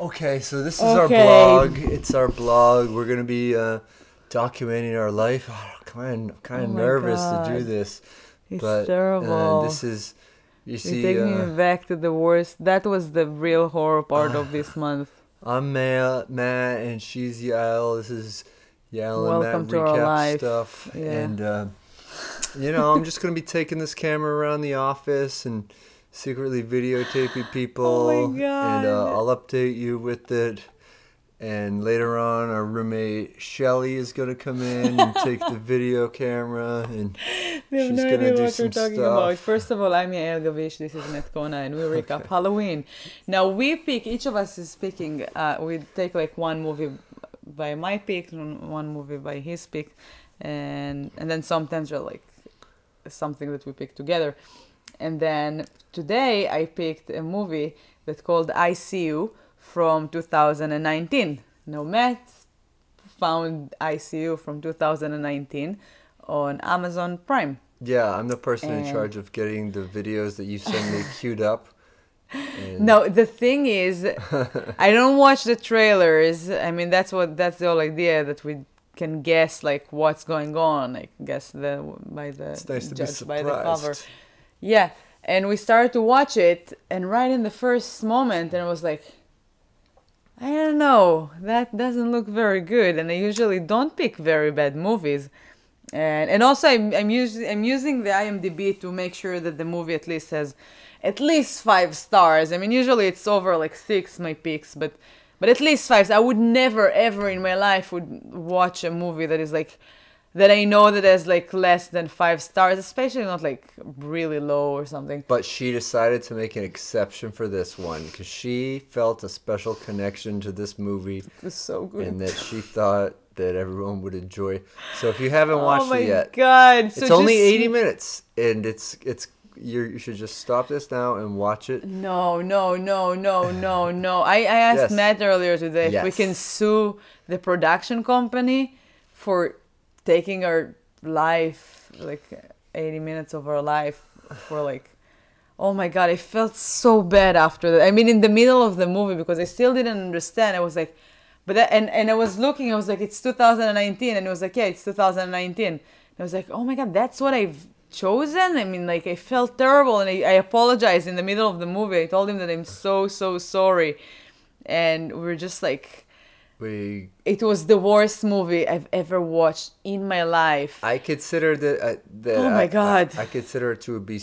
Okay, so this is Okay. our blog. It's our blog. We're gonna be uh, documenting our life. Oh, kind, kind of Oh nervous to do God. this, It's but terrible. Uh, this is, you see, You see, take uh, me back to the worst. That was the real horror part of this month. I'm Matt, Matt, and she's Yael. This is And Welcome to our recap stuff, Yeah. and uh, you know, I'm just gonna be taking this camera around the office and secretly videotaping people, Oh my God. and uh, I'll update you with it. And later on, our roommate Shelly is gonna come in and take the video camera, and We she's no gonna idea do what some we're talking stuff. about. First of all, I'm Yael Gavish. This is Matt Kona, and we recap Halloween. Now we pick. Each of us is picking. Uh, we take like one movie by my pick, one movie by his pick, and and then sometimes we're like something that we pick together. And then today I picked a movie that called I See You from 2019. No Matt found I See You from 2019 on Amazon Prime. yeah, I'm the person in charge of getting the videos that you send me queued up. And No, the thing is, I don't watch the trailers. I mean, that's what that's the whole idea that we can guess like what's going on. I guess the by the it's nice to be judge by the cover. Yeah, and we started to watch it, and right in the first moment, and it was like, I don't know, that doesn't look very good. And I usually don't pick very bad movies, and and also I'm I'm using I'm using the IMDb to make sure that the movie at least has at least five stars. I mean, usually it's over like six my picks, but but at least five. I would never ever in my life would watch a movie that is like that I know that has like less than five stars, especially not like really low or something. But she decided to make an exception for this one because she felt a special connection to this movie It was so good. and that she thought that everyone would enjoy. So if you haven't oh watched oh my it yet, god! So it's only 80 minutes and it's it's you you should just stop this now and watch it. No, no, no, no, no, no. I, I asked Yes. Matt earlier today if we can sue the production company for taking our life, like 80 minutes of our life, for like. Oh my god, I felt so bad after that. I mean, in the middle of the movie because I still didn't understand. I was like, but that, and and I was looking. I was like, it's 2019, and it was like, yeah, it's 2019. And I was like, oh my god, that's what I've chosen. I mean, like I felt terrible, and I, I apologized in the middle of the movie. I told him that I'm so so sorry, and we were just like, We it was the worst movie I've ever watched in my life. I consider that uh, that Oh my I- God. I, I consider it to be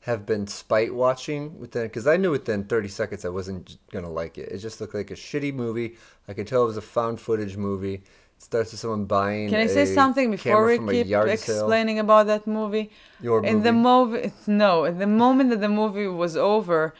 have been spite watching within because I knew within 30 seconds I wasn't gonna like it. It just looked like a shitty movie. I could tell it was a found footage movie. Starts with someone buying. Can I say something before we keep yard sale. explaining about that movie? Your in the movie. movie no at the moment that the movie was over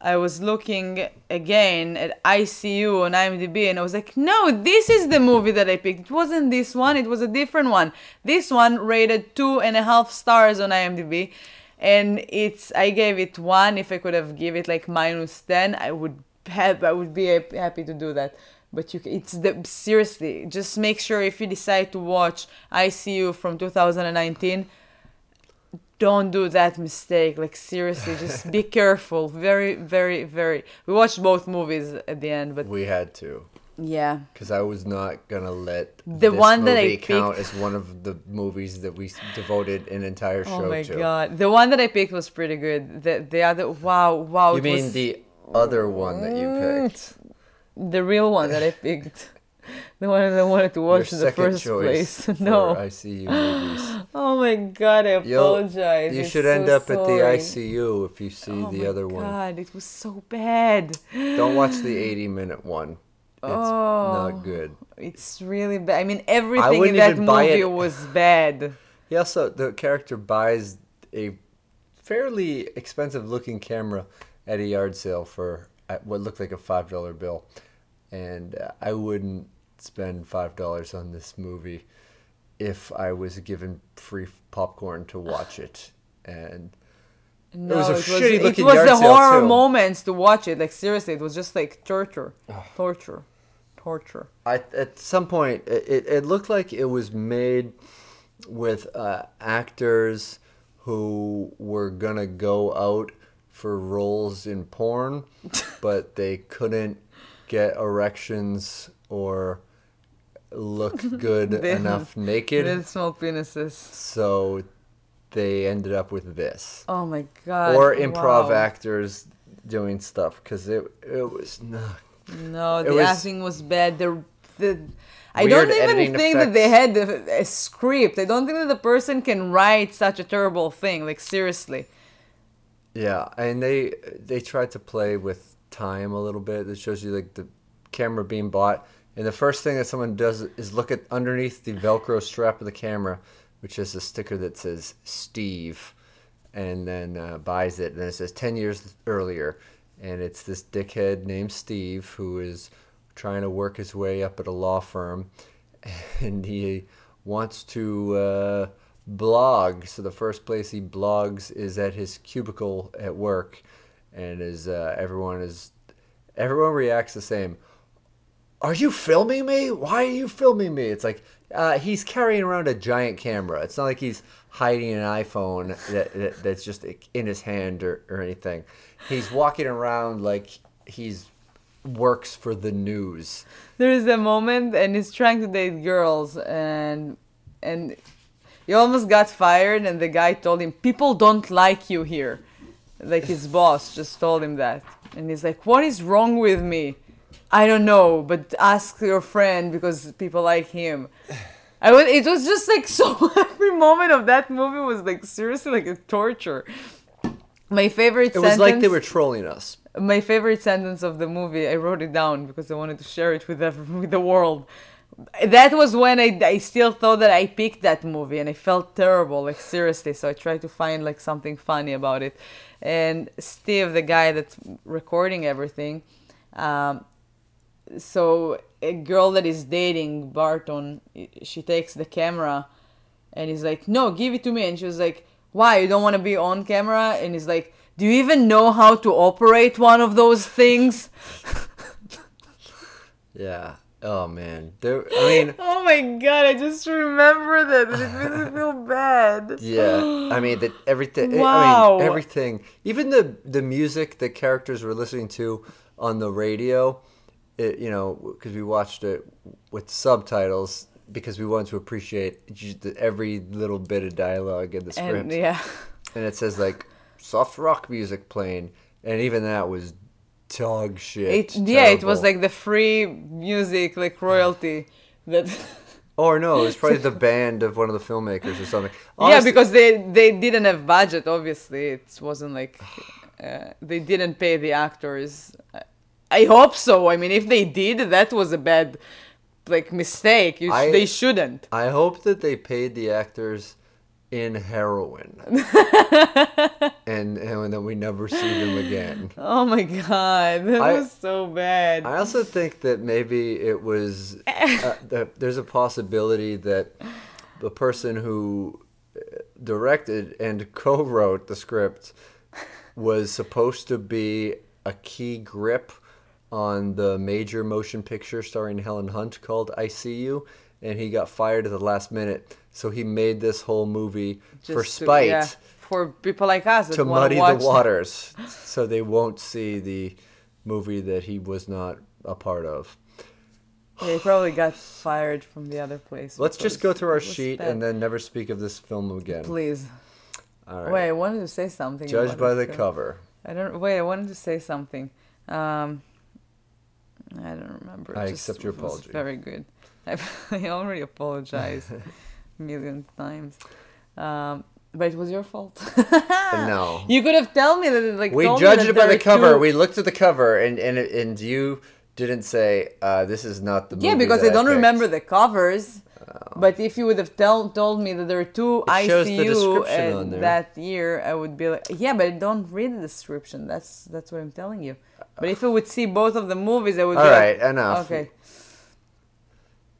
i was looking again at icu on imdb and i was like no this is the movie that i picked it wasn't this one it was a different one this one rated two and a half stars on imdb and it's i gave it one if i could have give it like minus 10 i would have i would be happy to do that but you it's the seriously just make sure if you decide to watch icu from 2019 don't do that mistake like seriously just be careful. Very very very we watched both movies at the end but We had to. Yeah. Because I was not gonna let The one that I count picked- as one of the movies that we devoted an entire oh show to oh my to. god. The one that i picked was pretty good. The the other wow wow You mean was the other one that you mm, picked? The real one that i picked the one that i wanted to watch Your in the first place no ICU movies. oh my god i You'll- apologize You It's should so end up at the. ICU if you see oh the other one. god it was so bad Don't watch the 80 minute one. It's Oh. not good. It's really bad. I mean, everything in that movie was bad. He also, the character buys a fairly expensive looking camera at a yard sale for what looked like a $5 bill. And uh, I wouldn't spend $5 on this movie if I was given free popcorn to watch it. And No, was a it was, shitty it was the horror too. moments to watch it. Like seriously, it was just like torture, torture, torture. I at some point it, it, it looked like it was made with uh, actors who were gonna go out for roles in porn, but they couldn't get erections or look good enough naked, With small penises. so they ended up with this. Oh my god. or improv wow. actors doing stuff because it it was not No, the was- acting was bad. The the I don't even think that they had a, a script. I don't think that the person can write such a terrible thing. Like seriously. Yeah, and they they tried to play with time a little bit. It shows you like the camera being bought, and the first thing that someone does is look at underneath the Velcro strap of the camera, which is a sticker that says Steve, and then uh, buys it, and it says ten years earlier, and it's this dickhead named Steve who is trying to work his way up at a law firm, and he wants to. Uh, blog. So the first place he blogs is at his cubicle at work, and is uh, everyone is everyone reacts the same. Are you filming me? Why are you filming me? It's like uh, he's carrying around a giant camera. It's not like he's hiding an iPhone that, that that's just in his hand or, or anything. He's walking around like he's works for the news. There is a moment and he's trying to date girls and and he almost got fired and the guy told him people don't like you here. Like his boss just told him that. And he's like, What is wrong with me? I don't know, but ask your friend because people like him. I was, it was just like so every moment of that movie was like seriously like a torture. My favorite It was sentence like they were trolling us. my favorite sentence of the movie i wrote it down because i wanted to share it with, ev- with the world that was when I, I still thought that i picked that movie and i felt terrible like seriously so i tried to find like something funny about it. And steve the guy that's recording everything um, so a girl that is dating barton she takes the camera and he's like no give it to me. And she was like why you don't want to be on camera? And he's like do you even know how to operate one of those things? Yeah. Oh man. There. I mean. oh my god i just remember that it makes me feel bad Yeah, I mean that everything. I Wow. mean everything. Even the the music the characters were listening to on the radio, it, you know, because we watched it with subtitles because we wanted to appreciate every little bit of dialogue in the script. and yeah and it says like soft rock music playing, and even that was dog shit. it, yeah it was like the free music like royalty that or no, it was probably the band of one of the filmmakers or something. yeah because they they didn't have budget obviously. It wasn't like uh, they didn't pay the actors. I- i hope so. I mean if they did that was a bad like mistake. You sh- I- they shouldn't. I hope that they paid the actors in heroin, and and that we never see them again. oh my god that I- was so bad. I also think that maybe it was uh, that there's a possibility that the person who uh, directed and co-wrote the script was supposed to be a key grip on the major motion picture starring Helen Hunt called I See You and he got fired at the last minute so he made this whole movie for Just to- spite yeah, for people like us to muddy the waters so they won't see the movie that he was not a part of. Yeah, he probably got fired from the other place. Let's just go through our sheet bad. and then never speak of this film again. Please. All right. Wait, I wanted to say something. Judged about by the film. cover. I don't. Wait, I wanted to say something. Um, I don't remember. I just accept your apology. Very good. I, I already apologized million times. Um, but it was your fault. No. You could have told me that. Like We judged it by the cover. two- We looked at the cover and and and you didn't say uh, this is not the movie. Yeah, because I don't picked. remember the covers. But if you would have tell, told me that there are two It the ICU and that year, I would be like, yeah, but I don't read the description. That's that's what I'm telling you. But if I would see both of the movies, I would. All right, like, enough. Okay,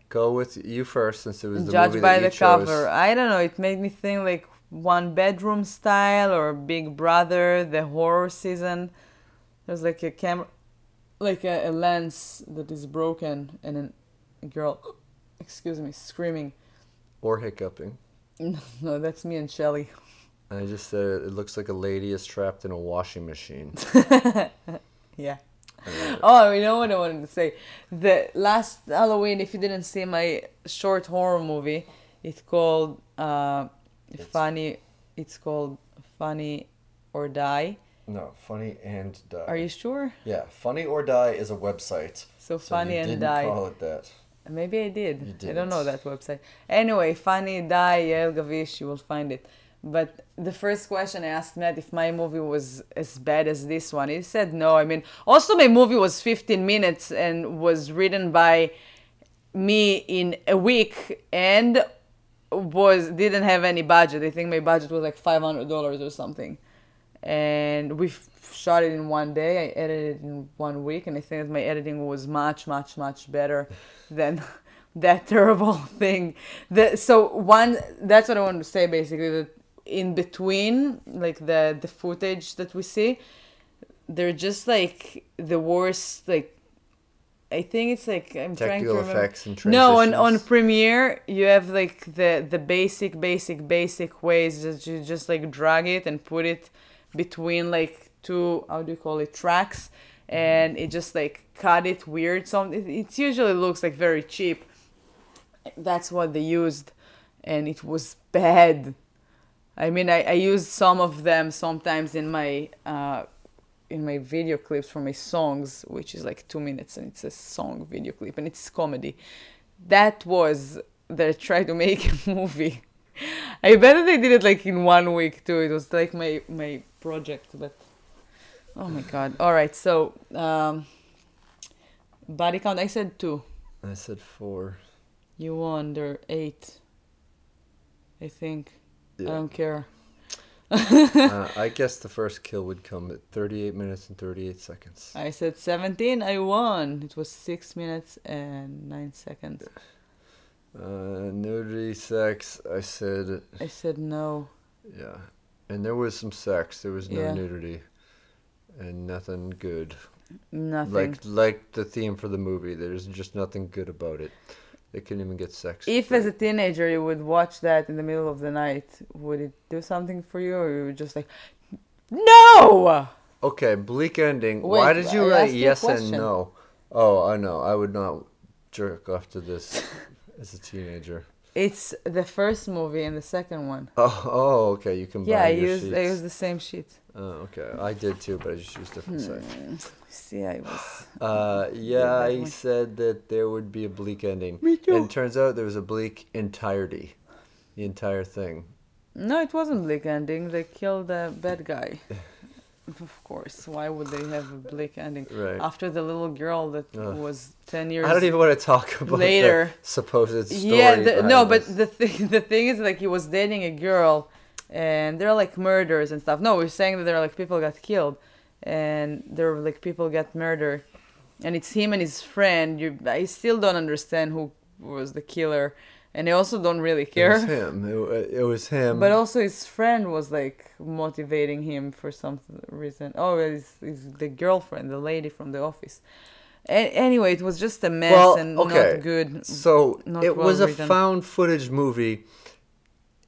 Go with you first since it was the judge movie by the chose. cover. I don't know. It made me think like one bedroom style or Big Brother, the horror season. There's like a camera. like a, a lens that is broken and an- a girl, excuse me, screaming. Or hiccuping. No, that's me and Shelly. I just said it looks like a lady is trapped in a washing machine. Yeah. Oh, you know what I wanted to say? The last Halloween, if you didn't see my short horror movie, it's called uh, It's- Funny. It's called Funny or Die. no, funny and die. Are you sure? Yeah, funny or die is a website. So So Funny you and didn't Die. call it that. Maybe I did. You I don't know that website. Anyway, Funny Die, Yael Gavish, you will find it. But the first question I asked Matt if my movie was as bad as this one, he said no. I mean, also my movie was 15 minutes and was written by me in a week and was didn't have any budget. I think my budget was like $500 or something. And we shot it in one day. I edited it in one week, and I think that my editing was much, much, much better than that terrible thing. The, so one, that's what I wanted to say basically. That in between, like the the footage that we see, they're just like the worst. Like I think it's like I'm trying to remember. effects and No, on on. Premiere you have like the the basic basic basic ways that you just like drag it and put it between like two how do you call it tracks and it just like cut it weird so it, it usually looks like very cheap that's what they used and it was bad i mean i, I used some of them sometimes in my uh, in my video clips for my songs which is like two minutes and it's a song video clip and it's comedy. That was that i tried to make a movie. I bet that they did it like in one week too. It was like my my project but oh my god. All right so um body count i said two. I said four. you won there eight i think i don't care uh, I guess the first kill would come at 38 minutes and 38 seconds. I said 17, I won. It was 6 minutes and 9 seconds. Uh, nudity, sex. I said, I said no. yeah. And there was some sex. There was no Yeah. nudity, and nothing good. Nothing. Like like the theme for the movie. There's just nothing good about it. They couldn't even get sex. if as a teenager you would watch that in the middle of the night, would it do something for you or you would just like No! Okay, bleak ending. Wait, Why did you I write yes and no? Oh, I know. I would not jerk off to this as a teenager. It's the first movie and the second one. Oh, oh, okay. You combined yeah, I used I used the same sheet. Oh, okay. I did too, but I just used different sites. Hmm. See, I was Uh, yeah, I way. said that there would be a bleak ending. Me too. And turns out there was a bleak entirety. The entire thing. No, it wasn't bleak ending. They killed the bad guy. Of course. Why would they have a bleak ending? Right. After the little girl that was 10 years old? I don't even want to talk about later. the supposed story. yeah, the, no, this. but the thing, the thing is, like, he was dating a girl, and there are like murders and stuff. No, we're saying that there are like people got killed, and there are like people got murdered, and it's him and his friend. You, I still don't understand who was the killer, and I also don't really care. It was him. It, it was him. But also, his friend was like motivating him for some reason. Oh, it's, it's the girlfriend, the lady from the office. A- anyway, it was just a mess Well, and okay. not good. So not it well was a written. found footage movie,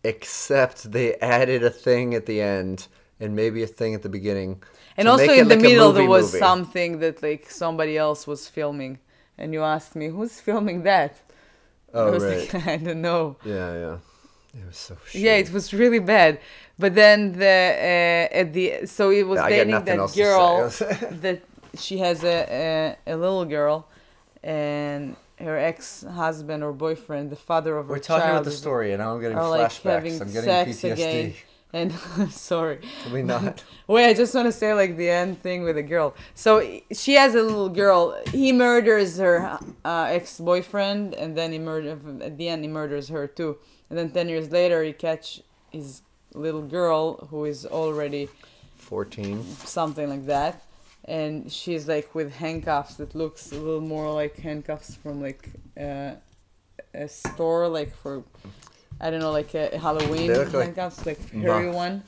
except they added a thing at the end and maybe a thing at the beginning. And also in the like middle there was movie. something that like somebody else was filming, and you asked me who's filming that. I Oh was right. like, I don't know. Yeah, yeah. It was so. Shitty. Yeah, it was really bad. But then the uh, at the so it was I got dating that girl that she has a, a a little girl, and her ex husband or boyfriend, the father of We're her talking child, about the story, and now I'm getting are like having I'm getting sex PTSD. again. And sorry, Can we not? Wait, I just want to say like the end thing with the girl. So she has a little girl. He murders her uh, ex-boyfriend, and then he murder at the end he murders her too. And then ten years later, he catch his little girl who is already Fourteen. something like that, and she's like with handcuffs. That looks a little more like handcuffs from like uh, a store, like for I don't know, like a Halloween look like handcuffs, like furry ma- one,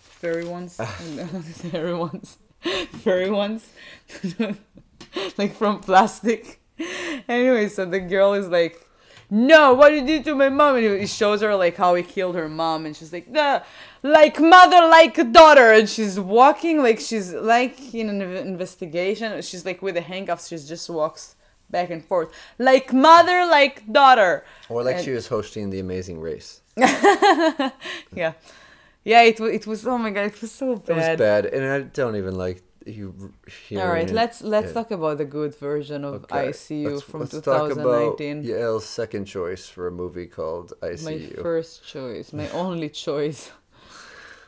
furry ones, furry ones, furry ones. like from plastic. anyway, so the girl is like, "No, what did you do to my mom?" And he shows her like how he killed her mom, and she's like, "The like mother, like daughter," and she's walking like she's like in an investigation. She's like with the handcuffs. She just walks back and forth like mother, like daughter. Or like And- she was hosting the Amazing Race. Yeah, yeah. It was. It was. Oh my god, it was so bad. It was bad, and I don't even like you. All right, it. let's let's Yeah. talk about the good version of Okay, ICU let's- from let's talk about 2019. Yael's second choice for a movie called ICU. my first choice, my only choice.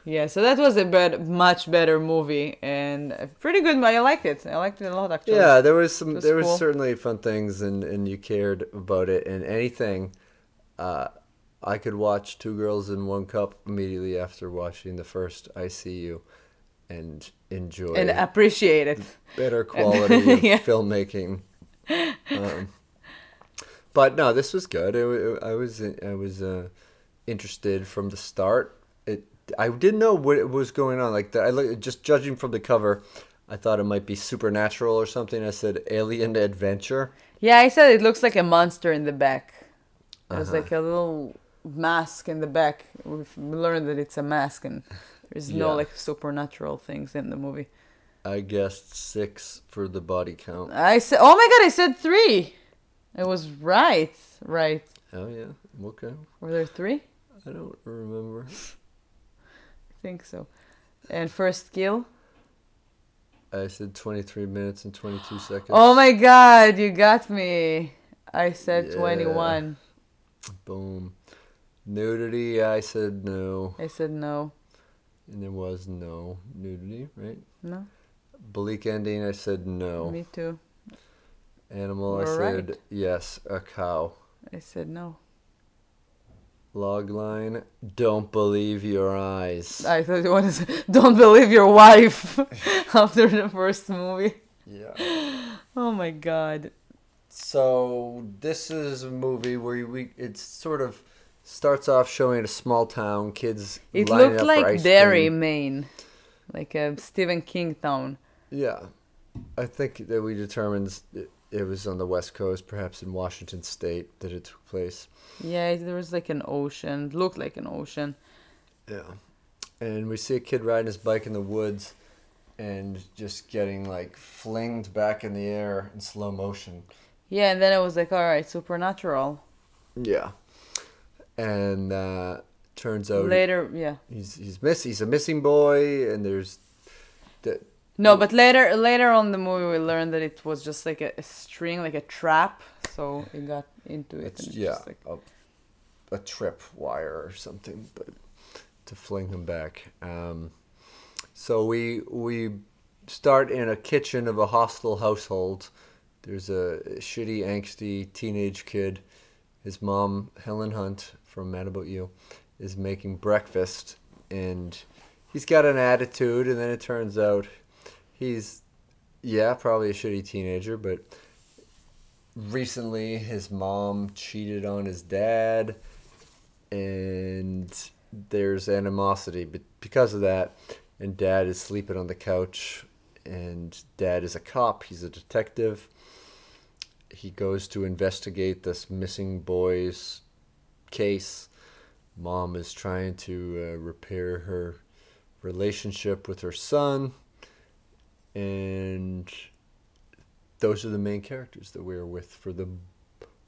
Yeah, so that was a bad, much better movie and a pretty good. I liked it. I liked it a lot actually. Yeah, there was some. was there was certainly fun things, and and you cared about it, and anything. Uh, I could watch Two Girls in One Cup immediately after watching the first ICU, and enjoy and appreciate it. better quality of Yeah. filmmaking. Um, but no, this was good. It, wa- I was I was uh, interested from the start. It I didn't know what was going on. Like the, I look, just judging from the cover, I thought it might be supernatural or something. I said alien adventure. Yeah, I said it looks like a monster in the back. There's Uh-huh. like a little mask in the back. We've learned that it's a mask and there's no like supernatural things in the movie. I guessed six for the body count. I said, oh my god, I said three. I was right. Right. Oh yeah, okay. Were there three? I don't remember. I think so. And first kill. I said twenty three minutes and twenty two seconds. Oh my god, you got me. I said Yeah. 21. Boom. Nudity, I said no. I said no. And there was no nudity, right? No? Bleak ending, I said no. Me too. Animal, I You're said right. yes, a cow. I said no. Log line, don't believe your eyes. I thought you wanted to say, don't believe your wife after the first movie. yeah. Oh my god. So this is a movie where we it's sort of starts off showing a small town, kids. It looked like Derry, cream. Maine. Like a Stephen King town. Yeah, I think that we determined it, it was on the west coast, perhaps in Washington State, that it took place. Yeah, there was like an ocean. Looked like an ocean. Yeah. And we see a kid riding his bike in the woods and just getting like flinged back in the air in slow motion. Yeah, and then I was like, alright, supernatural. Yeah. And uh turns out Later, yeah. he's he's miss he's a missing boy and there's the No, but later later on in the movie we learned that it was just like a, a string, like a trap. So it got into it. it's and yeah, like, a, a trip wire or something, but to fling him back. Um so we we start in a kitchen of a hostile household. There's a shitty, angsty teenage kid. His mom, Helen Hunt from Mad About You, is making breakfast, and he's got an attitude. And then it turns out he's, yeah, probably a shitty teenager, but recently his mom cheated on his dad, and there's animosity because of that. And dad is sleeping on the couch, and dad is a cop. He's a detective he goes to investigate this missing boy's case. Mom is trying to uh, repair her relationship with her son, and those are the main characters that we're with for the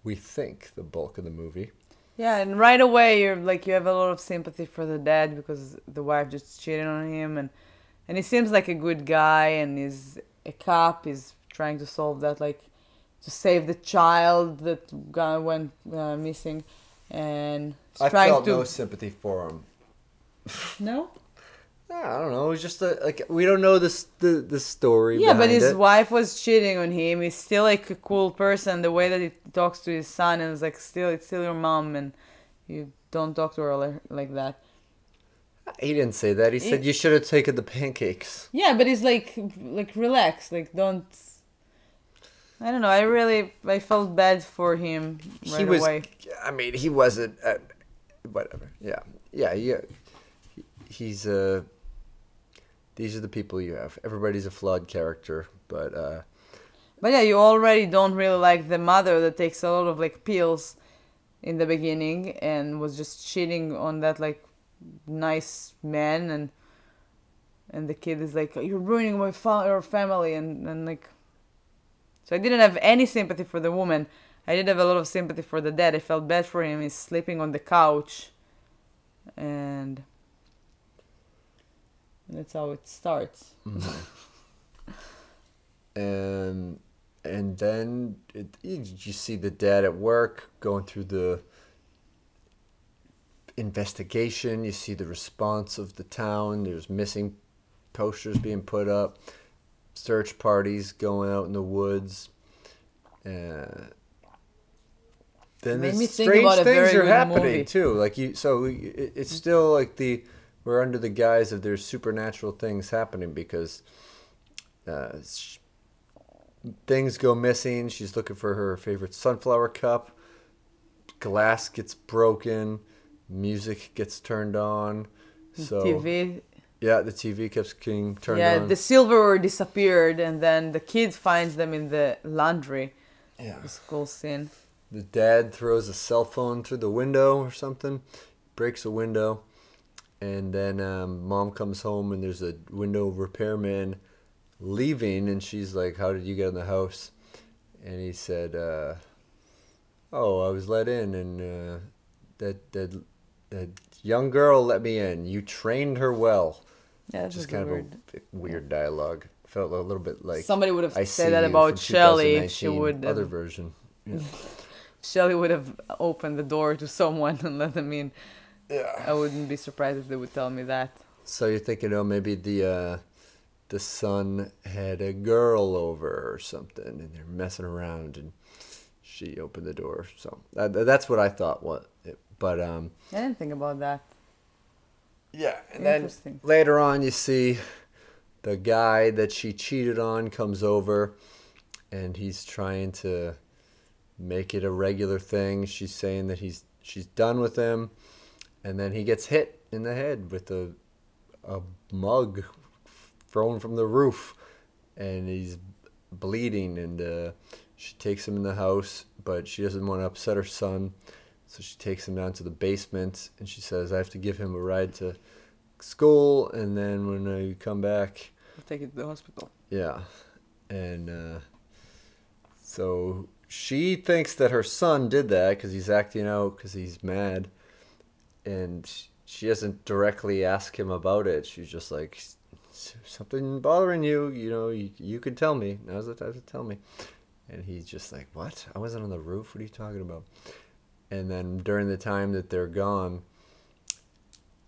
we think the bulk of the movie. Yeah, and right away you're like you have a lot of sympathy for the dad because the wife just cheated on him and and he seems like a good guy and he's a cop, he's trying to solve that like to save the child that went uh, missing and I felt to no sympathy for him. No? Yeah, I don't know. It was just a, like we don't know this the the story. Yeah, but his it. wife was cheating on him. He's still like a cool person. The way that he talks to his son and it's like still it's still your mom and you don't talk to her like, like that. He didn't say that. He said you should have taken the pancakes. Yeah, but he's like like relax, like don't. I don't know. I really I felt bad for him right he was. away. I mean, he wasn't. Uh, whatever. Yeah. Yeah. Yeah. He, he's Uh, these are the people you have. Everybody's a flawed character, but uh, But yeah, you already don't really like the mother that takes a lot of like pills in the beginning and was just cheating on that like nice man and and the kid is like you're ruining my fa- your family and and like so I didn't have any sympathy for the woman. I did have a lot of sympathy for the dad. I felt bad for him. He's sleeping on the couch and that's how it starts. Mm-hmm. and and then it, you see the dad at work going through the investigation. You see the response of the town. There's missing posters being put up, search parties going out in the woods. Uh, then Made there's me think strange things are happening movie. too. Like you, so it, it's still like the we're under the guise of there's supernatural things happening because uh, sh- things go missing. She's looking for her favorite sunflower cup. Glass gets broken. Music gets turned on. So TV. Yeah, the TV keeps getting turned yeah, on. the silverware disappeared, and then the kid finds them in the laundry. yeah. This cool scene. The dad throws a cell phone through the window or something, breaks a window, and then um, mom comes home and there's a window repairman leaving, and she's like, "How did you get in the house?" And he said, uh, "Oh, I was let in, and uh, that that that young girl let me in. You trained her well." Yeah, Just kind weird. of a weird dialogue. Felt a little bit like Somebody would have I said that about Shelley. She 2019, would other version. Yeah. Shelley would have opened the door to someone and let them in. yeah. I wouldn't be surprised if they would tell me that. So you're thinking, oh, maybe the uh, the son had a girl over or something, and they're messing around, and she opened the door. So that, that's what I thought. What, but um, I didn't think about that. Yeah, and then later on, you see the guy that she cheated on comes over, and he's trying to make it a regular thing. She's saying that he's she's done with him, and then he gets hit in the head with a a mug thrown from the roof, and he's bleeding. And uh, she takes him in the house, but she doesn't want to upset her son, so she takes him down to the basement, and she says, "I have to give him a ride to school, and then when I come back." I'll take it to the hospital. Yeah. And uh, so she thinks that her son did that because he's acting out because he's mad. And she doesn't directly ask him about it. She's just like, something bothering you, you know, you, you could tell me. Now's the time to tell me. And he's just like, what? I wasn't on the roof. What are you talking about? And then during the time that they're gone,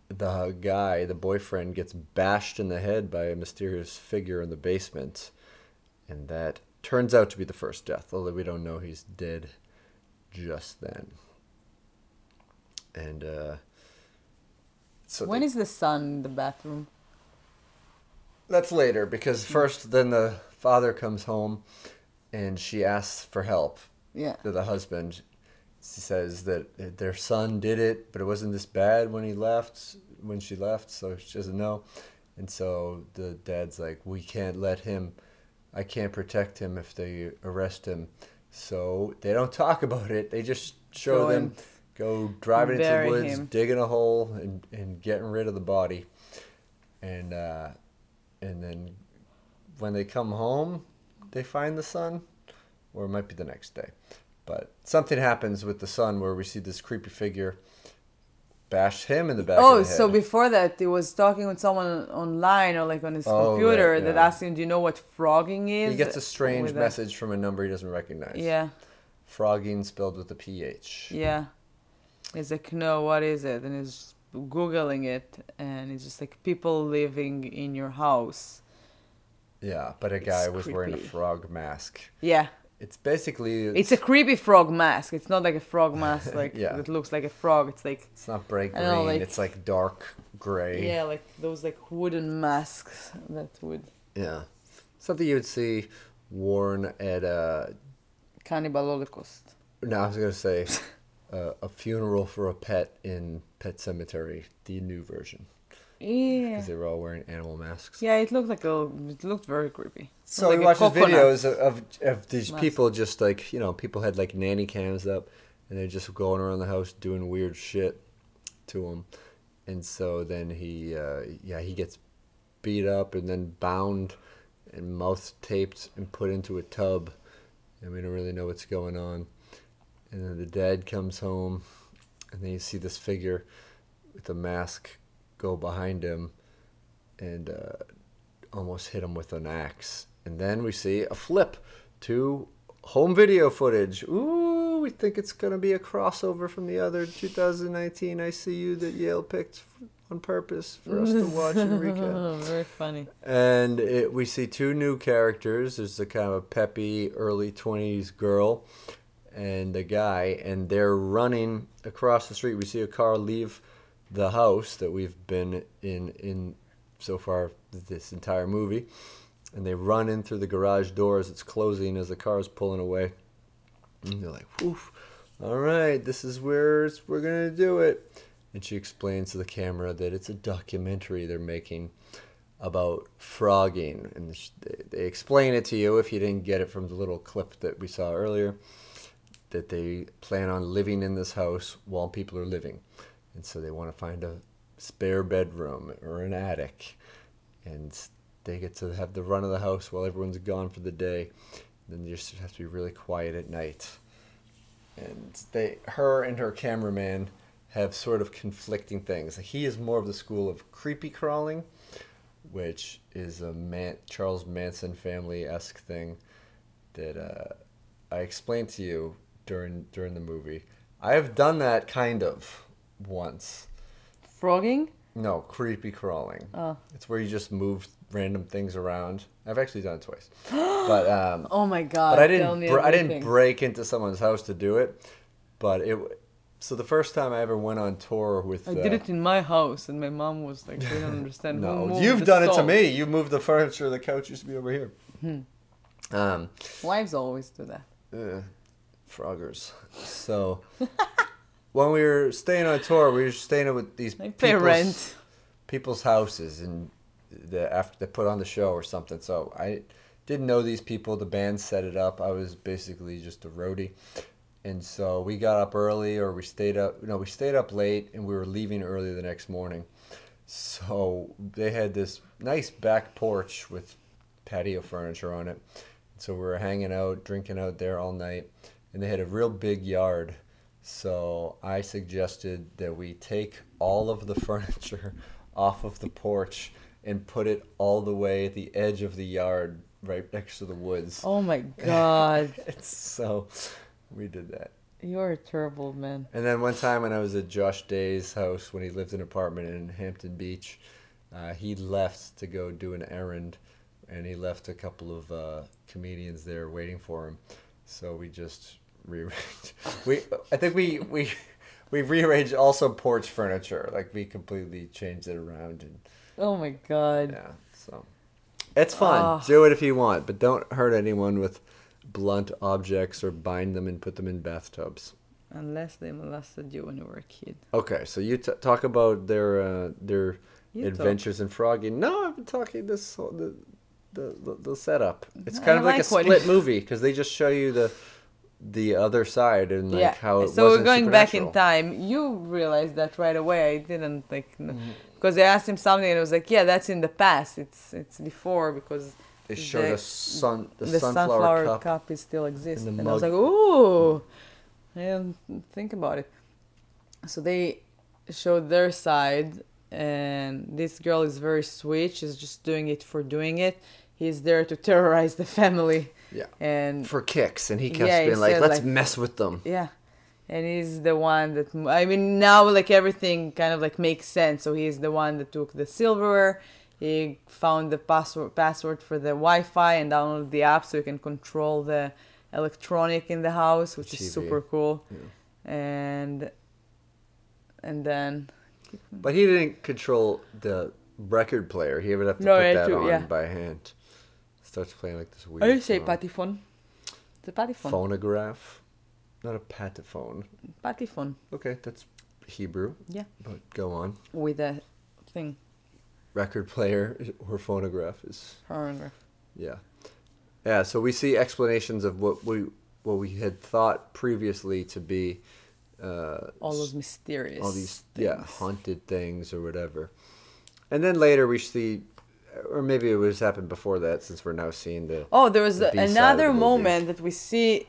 the guy, the boyfriend, gets bashed in the head by a mysterious figure in the basement, and that turns out to be the first death, although we don't know he's dead just then. And uh, so When they- is the son in the bathroom? that's later because first, then the father comes home, and she asks for help Yeah. to the husband. She says that their son did it, but it wasn't this bad when he left, when she left, so she doesn't know. And so the dad's like, We can't let him, I can't protect him if they arrest him. So they don't talk about it, they just show them go driving into the woods, him. digging a hole, and, and getting rid of the body. And, uh, and then when they come home, they find the son, or it might be the next day. But something happens with the son where we see this creepy figure bash him in the back. Oh, of the. Oh, so before that, he was talking with someone online or like on his Oh, computer right, that yeah. asked him, "Do you know what frogging is?" he gets a strange With a- message from a number he doesn't recognize. Yeah, Frogging spelled with a PH. yeah. He's like, "No, what is it?" And he's googling it, and it's just like people living in your house. Yeah, but a It's guy was wearing a frog mask. Yeah, It's basically it's a creepy frog mask. It's not like a frog mask like Yeah. that looks like a frog. It's like it's not bright green. know, like- it's like dark gray. yeah, like those like wooden masks that would Yeah. Something you would see worn at a cannibal holocaust. No, I was gonna say uh, a funeral for a pet in Pet Sematary, the new version. Yeah. because they were all wearing animal masks. Yeah, it looked like a. It looked very creepy. So Like we watched videos of, of, of these Mask. people just like, you know, people had like nanny cams up and they're just going around the house doing weird shit to him. And so then he, uh, yeah, he gets beat up and then bound and mouth taped and put into a tub. And we don't really know what's going on. And then the dad comes home and then you see this figure with a mask go behind him and uh, almost hit him with an axe. And then we see a flip to home video footage. Ooh, we think it's going to be a crossover from the other 2019 ICU that Yael picked on purpose for us to watch and recap. very funny. And it, we see two new characters. There's a kind of a peppy early 20s girl and a guy, and they're running across the street. We see a car leave the house that we've been in in so far this entire movie, and they run in through the garage door as it's closing as the car is pulling away. And they're like, "Woof! All right, this is where we're gonna do it." And she explains to the camera that it's a documentary they're making about frogging, and they- they explain it to you if you didn't get it from the little clip that we saw earlier. That they plan on living in this house while people are living, and so they want to find a spare bedroom or an attic, and they get to have the run of the house while everyone's gone for the day. Then you just have to be really quiet at night. And they, her and her cameraman, have sort of conflicting things. He is more of the school of creepy crawling, which is a Man- Charles Manson family esque thing that uh, I explained to you during during the movie. I have done that kind of once. Frogging? No, creepy crawling. Oh. It's where you just move random things around. I've actually done it twice, but um, Oh my god. but I didn't. Br- I didn't break into someone's house to do it. But it. So the first time I ever went on tour with. I uh, did it in my house, and my mom was like, "We don't understand." No, you've done it to me. You moved the furniture. The couch used to be over here. Hmm. Um, Wives always do that. uh, froggers. So when we were staying on tour, we were staying with these I pay people's- rent. people's houses and the after they put on the show or something. So I didn't know these people. The band set it up. I was basically just a roadie. And so we got up early or we stayed up no, we stayed up late and we were leaving early the next morning. So they had this nice back porch with patio furniture on it. So we were hanging out, drinking out there all night, and they had a real big yard. So I suggested that we take all of the furniture off of the porch and put it all the way at the edge of the yard, right next to the woods. Oh my god, It's so we did that. you're a terrible man. And then one time when I was at Josh Day's house when he lived in an apartment in Hampton Beach, uh, he left to go do an errand, and he left a couple of uh, comedians there waiting for him. So we just rearranged. we I think we we we rearranged also porch furniture. Like we completely changed it around and Oh my god. yeah. So it's fun. Ah. Do it if you want, but don't hurt anyone with blunt objects or bind them and put them in bathtubs. Unless they molested you when you were a kid. Okay, so you t- talk about their uh, their You talk. adventures in frogging. No, I've been talking this whole- the the the, the setup. It's I kind of like, like a split you- movie because they just show you the the other side and like yeah. how it so we're going back in time. You realized that right away. I didn't like Mm-hmm. because I asked him something and it was like, yeah, that's in the past. It's it's before because They showed the- us sun the, the, sunflower, sunflower, cup. cup. is still exists. and And, I was like, ooh, I didn't think about it. So they showed their side, and this girl is very sweet. She's just doing it for doing it. He's there to terrorize the family, Yeah, and for kicks, and he kept Yeah, being like, said, "Let's like- mess with them." yeah, and he's the one that I mean now like everything kind of like makes sense. So he's the one that took the silverware. He found the password password for the Wi-Fi and downloaded the app so you can control the electronic in the house, which TV. is super cool. Yeah. And and then But he didn't control the record player. He would have to No, put that on yeah. by hand. Starts playing like this weird. I say patifon. It's a patifon. phonograph, not a pataphone. Patifon. Okay, that's Hebrew. Yeah, But go on. with a thing. record player or phonograph is Phonograph. yeah. Yeah, so we see explanations of what we what we had thought previously to be uh, All those mysterious. all these yeah haunted things or whatever. And then later we see, or maybe it was happened before that since we're now seeing the Oh, there was the a- B-side of another the moment that we see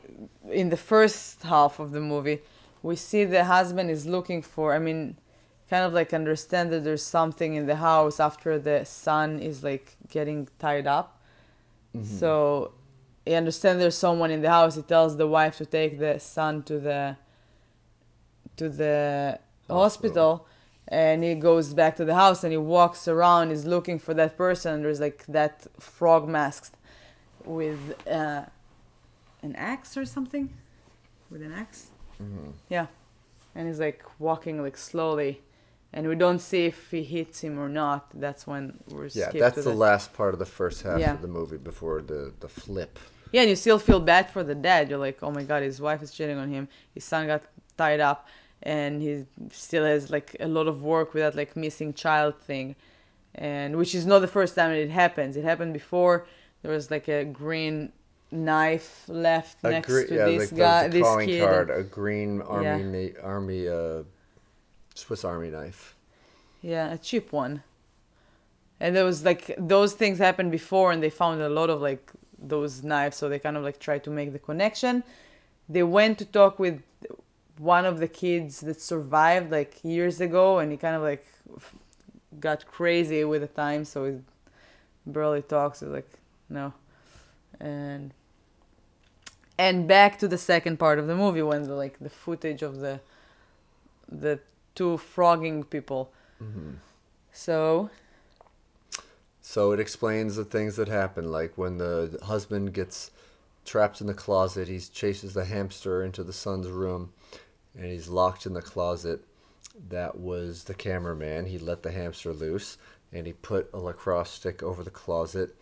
in the first half of the movie. We see the husband is looking for, I mean, kind of like understand that there's something in the house after the son is like getting tied up. Mm-hmm. So he understands there's someone in the house. He tells the wife to take the son to the to the hospital. And he goes back to the house and he walks around he's looking for that person there's like that frog masked with uh, an axe or something with an axe Mm-hmm. yeah and he's like walking like slowly and we don't see if he hits him or not that's when we're yeah that's to the last part of the first half Yeah. of the movie before the the flip. Yeah, and you still feel bad for the dad. You're like, oh my god, his wife is cheating on him. His son got tied up, and he still has like a lot of work with that like missing child thing, and which is not the first time it happens. It happened before. There was like a green knife left A next gre- to yeah, this like guy, this calling kid. card, a green army Yeah. army uh, Swiss Army knife. Yeah, a cheap one. And there was like those things happened before, and they found a lot of like those knives, so they kind of like tried to make the connection. They went to talk with one of the kids that survived like years ago, and he kind of like got crazy with the time, so he barely talks. He's like, no, and and back to the second part of the movie when the like the footage of the the two frogging people. Mm-hmm. So So it explains the things that happen, like when the husband gets trapped in the closet, he chases the hamster into the son's room, and he's locked in the closet. That was the cameraman. He let the hamster loose, and he put a lacrosse stick over the closet,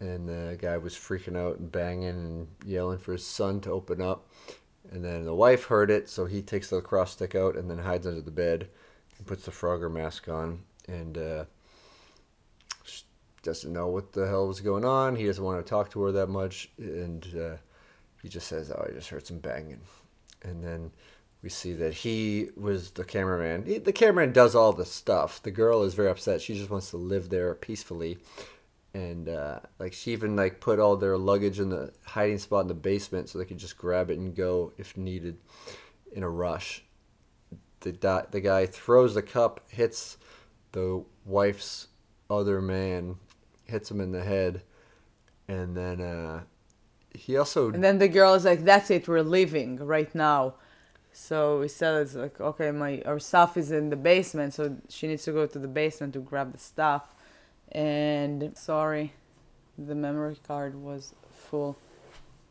and the guy was freaking out and banging and yelling for his son to open up. And then the wife heard it, so he takes the lacrosse stick out and then hides under the bed and puts the Frogger mask on. And uh, doesn't know what the hell was going on. He doesn't want to talk to her that much, and uh, he just says, "Oh, I just heard some banging." And then we see that he was the cameraman. He, the cameraman does all the stuff. The girl is very upset. She just wants to live there peacefully, and uh, like she even like put all their luggage in the hiding spot in the basement so they could just grab it and go if needed in a rush. The di- the guy throws the cup, hits the wife's other man, hits him in the head, and then uh, he also and then the girl is like, "That's it, we're leaving right now." So he said, "It's like okay, my our stuff is in the basement, so she needs to go to the basement to grab the stuff." And sorry, the memory card was full.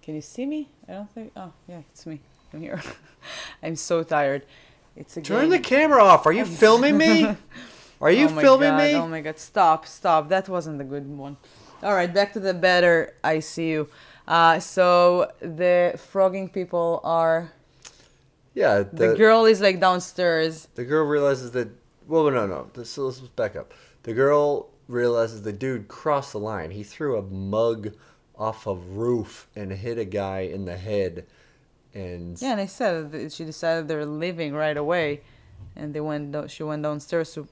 Can you see me? I don't think. Oh yeah, it's me. I'm here. I'm so tired. It's a turn the camera off. Are you filming me? Are you oh filming god, me? Oh my god, stop, stop. That wasn't a good one. All right, back to the better I See You. Uh, so the frogging people are. yeah, The, the, girl is like downstairs. the girl realizes that. Well, no, no. This, let's back up. The girl realizes the dude crossed the line. He threw a mug off a roof and hit a guy in the head, and Yeah, and I said that she decided they're leaving right away, and they went. She went downstairs to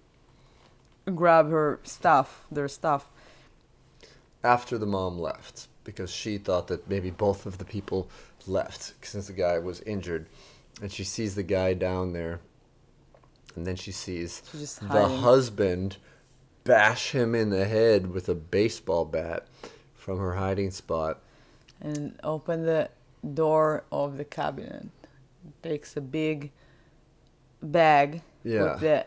grab her stuff, their stuff. after the mom left because she thought that maybe both of the people left since the guy was injured and she sees the guy down there and then she sees the husband bash him in the head with a baseball bat from her hiding spot and open the door of the cabinet. Takes a big bag Yeah. with the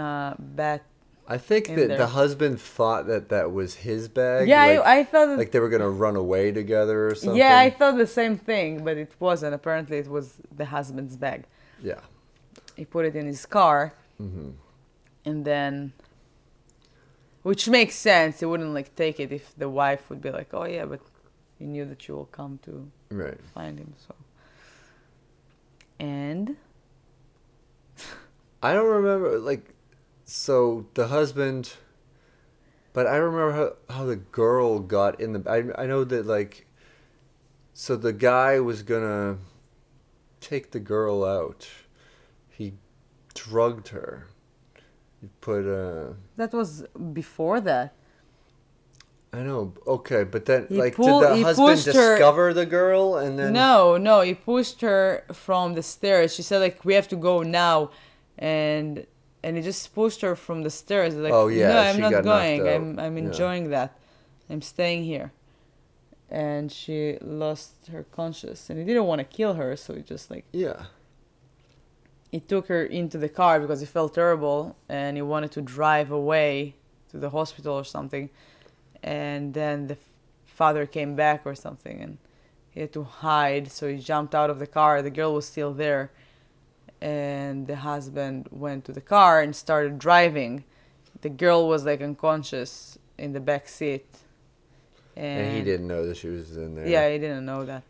uh, bat. I think that there. the husband thought that that was his bag Yeah, like, I, I thought. That, like they were gonna run away together or something yeah, I thought the same thing, but it wasn't. Apparently, it was the husband's bag. yeah He put it in his car, hmm and then, which makes sense. He wouldn't like take it if the wife would be like, "Oh yeah, but he knew that you will come to right find him." So, and I don't remember like so the husband But I remember how, how the girl got in the. I I know that like. So the guy was gonna take the girl out. He drugged her. He put uh That was before that. I know. Okay, but then He like pull- did the husband pushed her- discover the girl and then No, no, he pushed her from the stairs. She said like we have to go now, and and he just pushed her from the stairs. Like, Oh, yeah, no, I'm not going. I'm I'm Yeah. enjoying that. I'm staying here. And she lost her conscious, and he didn't want to kill her, so he just like Yeah. he took her into the car because he felt terrible, and he wanted to drive away to the hospital or something. And then the father came back or something, and he had to hide. So he jumped out of the car. The girl was still there, and the husband went to the car and started driving. The girl was like unconscious in the back seat, and, And he didn't know that she was in there. Yeah, he didn't know that.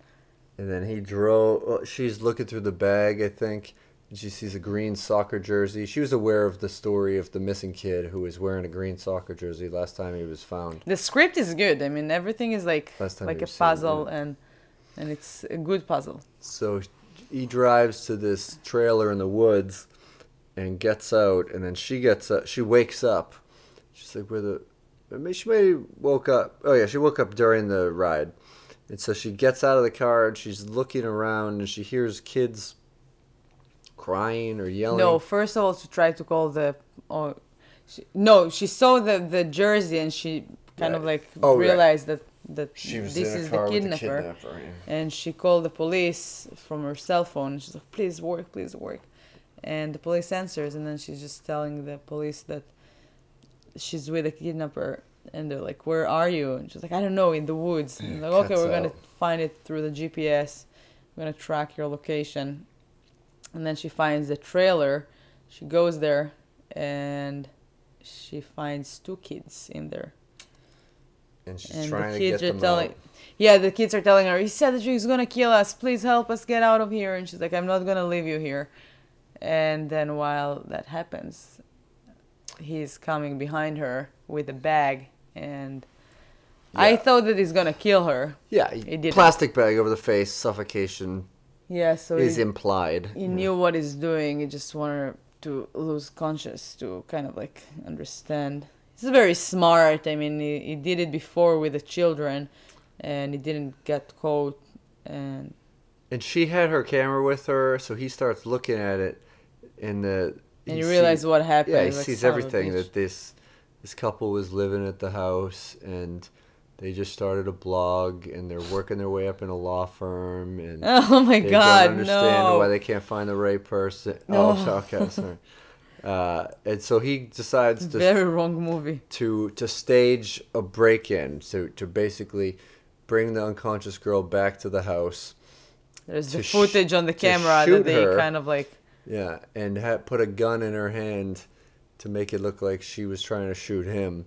And then he drove. Well, she's looking through the bag, I think. And she sees a green soccer jersey. She was aware of the story of the missing kid who was wearing a green soccer jersey last time he was found. The script is good. I mean, everything is like like a puzzle, and and it's a good puzzle. So he drives to this trailer in the woods and gets out. And then she gets up. She wakes up. She's like, where the. I mean, she may woke up. Oh, yeah, she woke up during the ride. And so she gets out of the car and she's looking around and she hears kids crying or yelling. No, first of all, she tried to call the. Oh, she, no, she saw the the jersey and she kind of like Oh, right. realized that that this is the kidnapper, kidnapper, yeah. and she called the police from her cell phone. She's like, "Please work, please work," and the police answers, and then she's just telling the police that she's with a kidnapper, and they're like, "Where are you?" And she's like, "I don't know, in the woods." And they're like, "Okay, we're gonna find it through the GPS. We're gonna track your location." And then she finds the trailer. She goes there, and she finds two kids in there. And she's and trying the to get kids are them telling, out. yeah, the kids are telling her, he said that he's gonna kill us. Please help us get out of here. And she's like, I'm not gonna leave you here. And then while that happens, he's coming behind her with a bag, and I thought that he's gonna kill her. Yeah, He plastic bag over the face, suffocation Yeah, so is he, implied. he knew what he's doing. He just wanted to lose conscious to kind of like understand. He's very smart. I mean, he, he did it before with the children, and he didn't get caught. And And she had her camera with her, so he starts looking at it, and the and he you realize sees- what happened. Yeah, he like, sees "Son of a everything that this this couple was living at the house, and they just started a blog, and they're working their way up in a law firm, and Oh my God, don't understand no! why they can't find the right person. No. Oh, okay, sorry. Uh, and so he decides to Very wrong movie. to to stage a break-in to to basically bring the unconscious girl back to the house. There's the to sh- footage on the camera that they her. kind of like. Yeah, and ha- put a gun in her hand to make it look like she was trying to shoot him.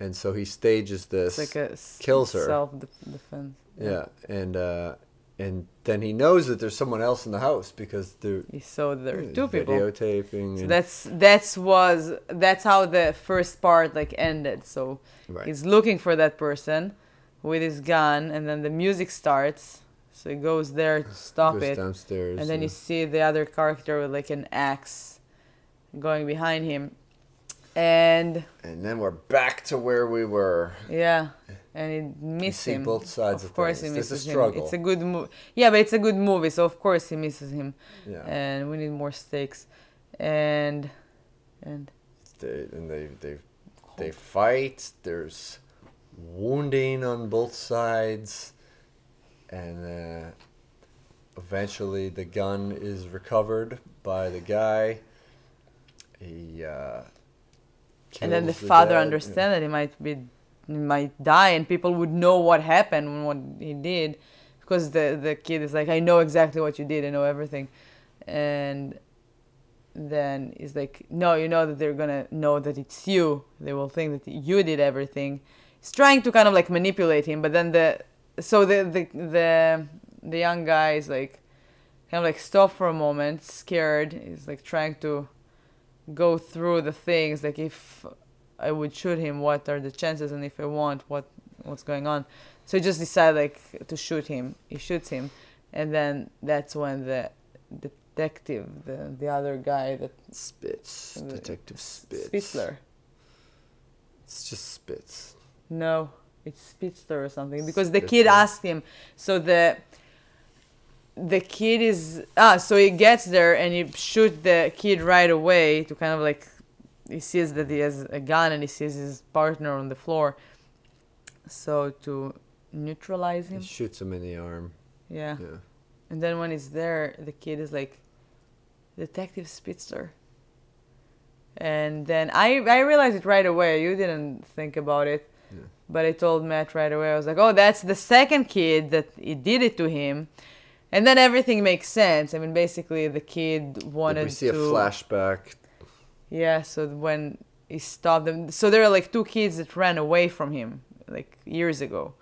And so he stages this. Like a kills her. self-defense. yeah, and uh, and then he knows that there's someone else in the house because they're He saw there were two people. videotaping. So that's that's was that's how the first part like ended. So Right. he's looking for that person with his gun, and then the music starts. So he goes there to stop goes it, downstairs. and then yeah. you see the other character with like an axe going behind him, and and then we're back to where we were. yeah, and he misses see him. both sides of of course, things. he There's a misses him. struggle. It's a good movie. Yeah, but it's a good movie, so of course he misses him, Yeah. and we need more stakes, and and They, and they they they fight. There's wounding on both sides, and uh, eventually the gun is recovered by the guy. He uh, and then the kills father dad. understand that he might be might die and people would know what happened and what he did. Because the the kid is like i know exactly what you did i know everything. And then he's like no you know that they're gonna know that it's you. They will think that you did everything. He's trying to kind of like manipulate him but then the so the the the, the young guy is like kind of like stop for a moment scared. He's like trying to go through the things like if I would shoot him, what are the chances, and if I won't, what what's going on. So he just decided like to shoot him. He shoots him, and then that's when the detective, the the other guy that Spitz, Uh, Detective Spitz. Spitzler. It's just Spitz. No, it's Spitzler or something because the kid asked him. So the the kid is ah so he gets there and he shoot the kid right away to kind of like he sees that he has a gun and he sees his partner on the floor. So to neutralize him, He shoots him in the arm. yeah. Yeah. And then when he's there, the kid is like, Detective Spitzer. And then I I realized it right away. You didn't think about it, Yeah. but I told Matt right away. I was like, oh, that's the second kid that he did it to him. And then everything makes sense. I mean, basically, the kid wanted to. we see to. a flashback. Yeah, so when he stopped them, so there are like two kids that ran away from him like years ago,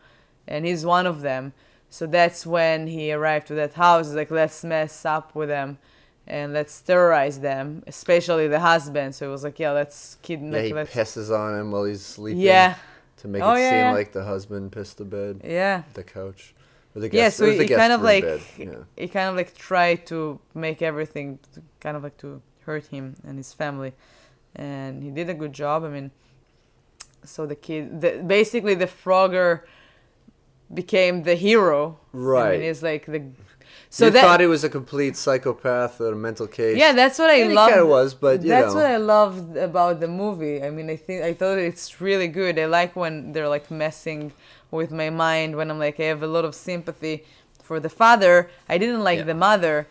and he's one of them. So that's when he arrived to that house. Like, let's mess up with them, and let's terrorize them, especially the husband. So it was like, yeah, let's kid. Yeah, he let's, pisses on him while he's sleeping. yeah, To make Oh, it yeah, seem yeah. like the husband pissed the bed, yeah. the couch, or the Yeah, so it was the he guest kind of like bed. Yeah. he kind of like tried to make everything kind of like to hurt him and his family, and he did a good job. I mean, so the kid, the, basically the Frogger became the hero. I Right. mean, he's like the. So you that thought he was a complete psychopath or a mental case. yeah, that's what I And he loved. kinda was, but, you that's know. what I loved about the movie. I mean, I think I thought it's really good. I like when they're like messing with my mind. When I'm like, I have a lot of sympathy for the father. I didn't like Yeah. the mother,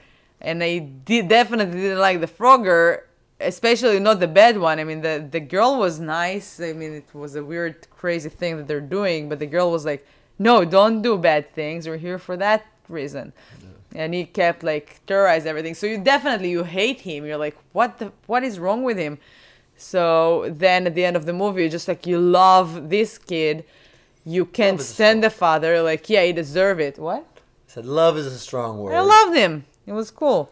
and I did definitely didn't like the Frogger, especially not the bad one. I mean, the the girl was nice. I mean, it was a weird, crazy thing that they're doing, but the girl was like, "No, don't do bad things. We're here for that reason." and he kept like terrorized everything. So you definitely you hate him. You're like, what the what is wrong with him? So then at the end of the movie, you're just like you love this kid. You can't stand the father. Like yeah, he deserve it. What? I said love is a strong word. I loved him. It was cool.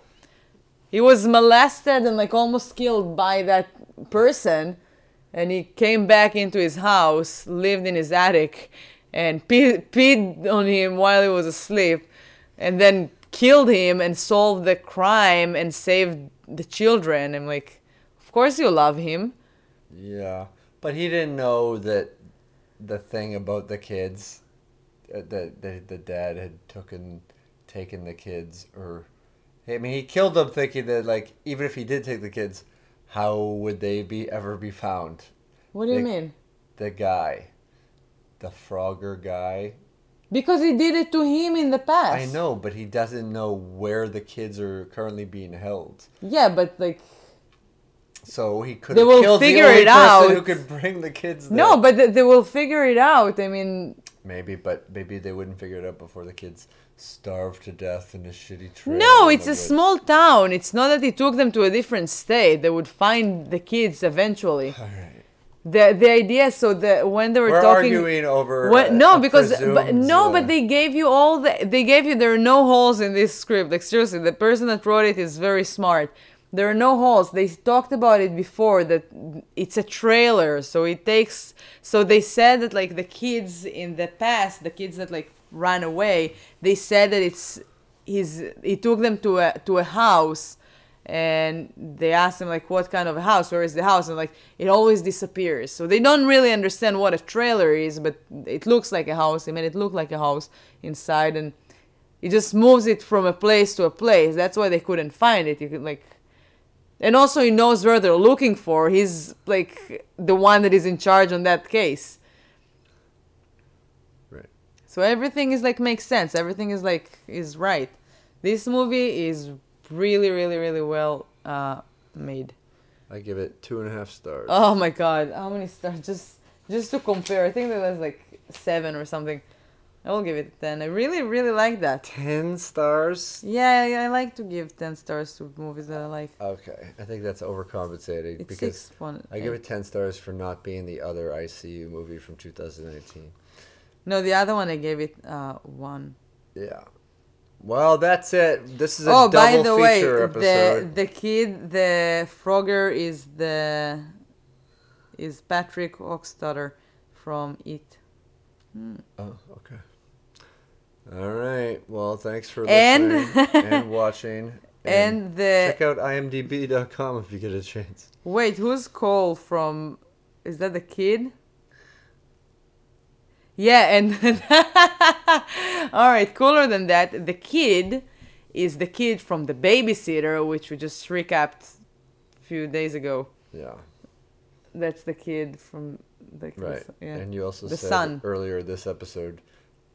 He was molested and like almost killed by that person, and he came back into his house, lived in his attic, and pe- peed on him while he was asleep, and then killed him and solved the crime and saved the children. I'm like, of course you love him. Yeah, but he didn't know that the thing about the kids uh, that the, the dad had taken taken the kids or I mean he killed them thinking that like even if he did take the kids how would they be ever be found What do you mean? the guy the Frogger guy Because he did it to him in the past. I know but he doesn't know where the kids are currently being held Yeah, but like so he could They will killed figure the it out. who could bring the kids there. no, but th- they will figure it out. I mean, Maybe, but maybe they wouldn't figure it out before the kids starve to death in a shitty. No, it's a woods. small town. It's not that he took them to a different state. They would find the kids eventually. All right. The the idea so that when they were We're talking arguing over. What, uh, no, a because but, no, uh, but they gave you all the they gave you there are no holes in this script. Like seriously, the person that wrote it is very smart. There are no holes. They talked about it before that it's a trailer, so it takes. So they said that like the kids in the past, the kids that like ran away, they said that it's he's he took them to a to a house and they asked him like what kind of a house where is the house and like it always disappears so they don't really understand what a trailer is but it looks like a house they made it look like a house inside and it just moves it from a place to a place that's why they couldn't find it you could like and also he knows where they're looking for. He's like the one that is in charge on that case. Right. so everything is like makes sense. Everything is like is right. This movie is really really really well uh made. I give it two and a half stars. oh my god. How many stars just just to compare i think that was like seven or something i will give it 10 i really really like that Ten stars. yeah i I like to give 10 stars to movies that i like Okay, I think that's overcompensating it's because six one I give it ten stars for not being the other I See You movie from 2019. no the other one i gave it uh one Yeah. Well, that's it. This is a oh double by the way feature the episode. the kid the frogger is the is Patrick Hockstetter from It. Oh, okay. All right. Well, thanks for listening and watching. And the check out imdb.com if you get a chance. wait, who's Cole from? Is that the kid? Yeah, and all right, cooler than that, the kid is the kid from the babysitter, which we just recapped a few days ago. Yeah. That's the kid from the Right. Yeah. And you also The said son. earlier this episode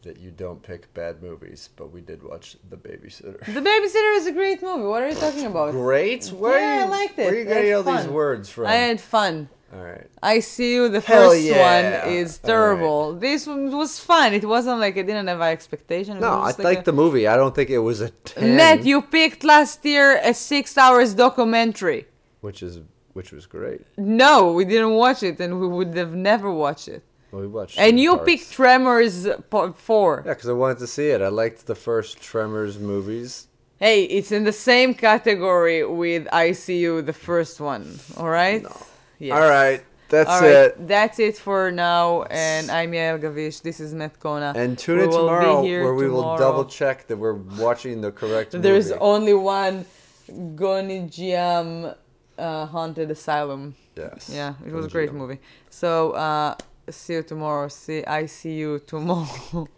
that you don't pick bad movies, but we did watch The Babysitter. The babysitter is a great movie. What are you talking about? Great. Where Yeah, I are you, Where it. are you getting all these fun. words from? I had fun. all right. I see you. The Hell first yeah. one is terrible. This one was fun. It wasn't like I didn't have expectations. No, I like a- the movie. I don't think it was a 10, Ned, you picked last year a six hours documentary. which is which was great. No, we didn't watch it, and we would have never watched it. Well, we watched. And you parts. picked Tremors Part Four. Yeah, because I wanted to see it. I liked the first Tremors movies. Hey, it's in the same category with I See You, the first one. All right. No. Yes. All right, that's All right, it. That's it for now. And I'm Yael Gavish. This is Matt Kona. And tune in tomorrow here where we will double check that we're watching the correct There's movie. only one Gonjiam uh, Haunted Asylum. yes. Yeah, it was a great movie. So, uh, see you tomorrow. See, I see you tomorrow.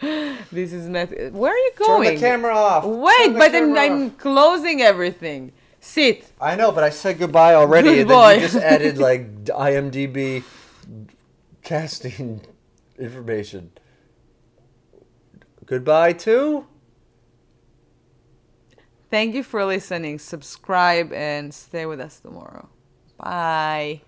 this is Matt. Where are you going? Turn the camera off. Wait, but I'm, I'm closing everything. Sit. I know, but I said goodbye already, Good and then you just added like IMDb casting information. Goodbye too. Thank you for listening. Subscribe and stay with us tomorrow. Bye.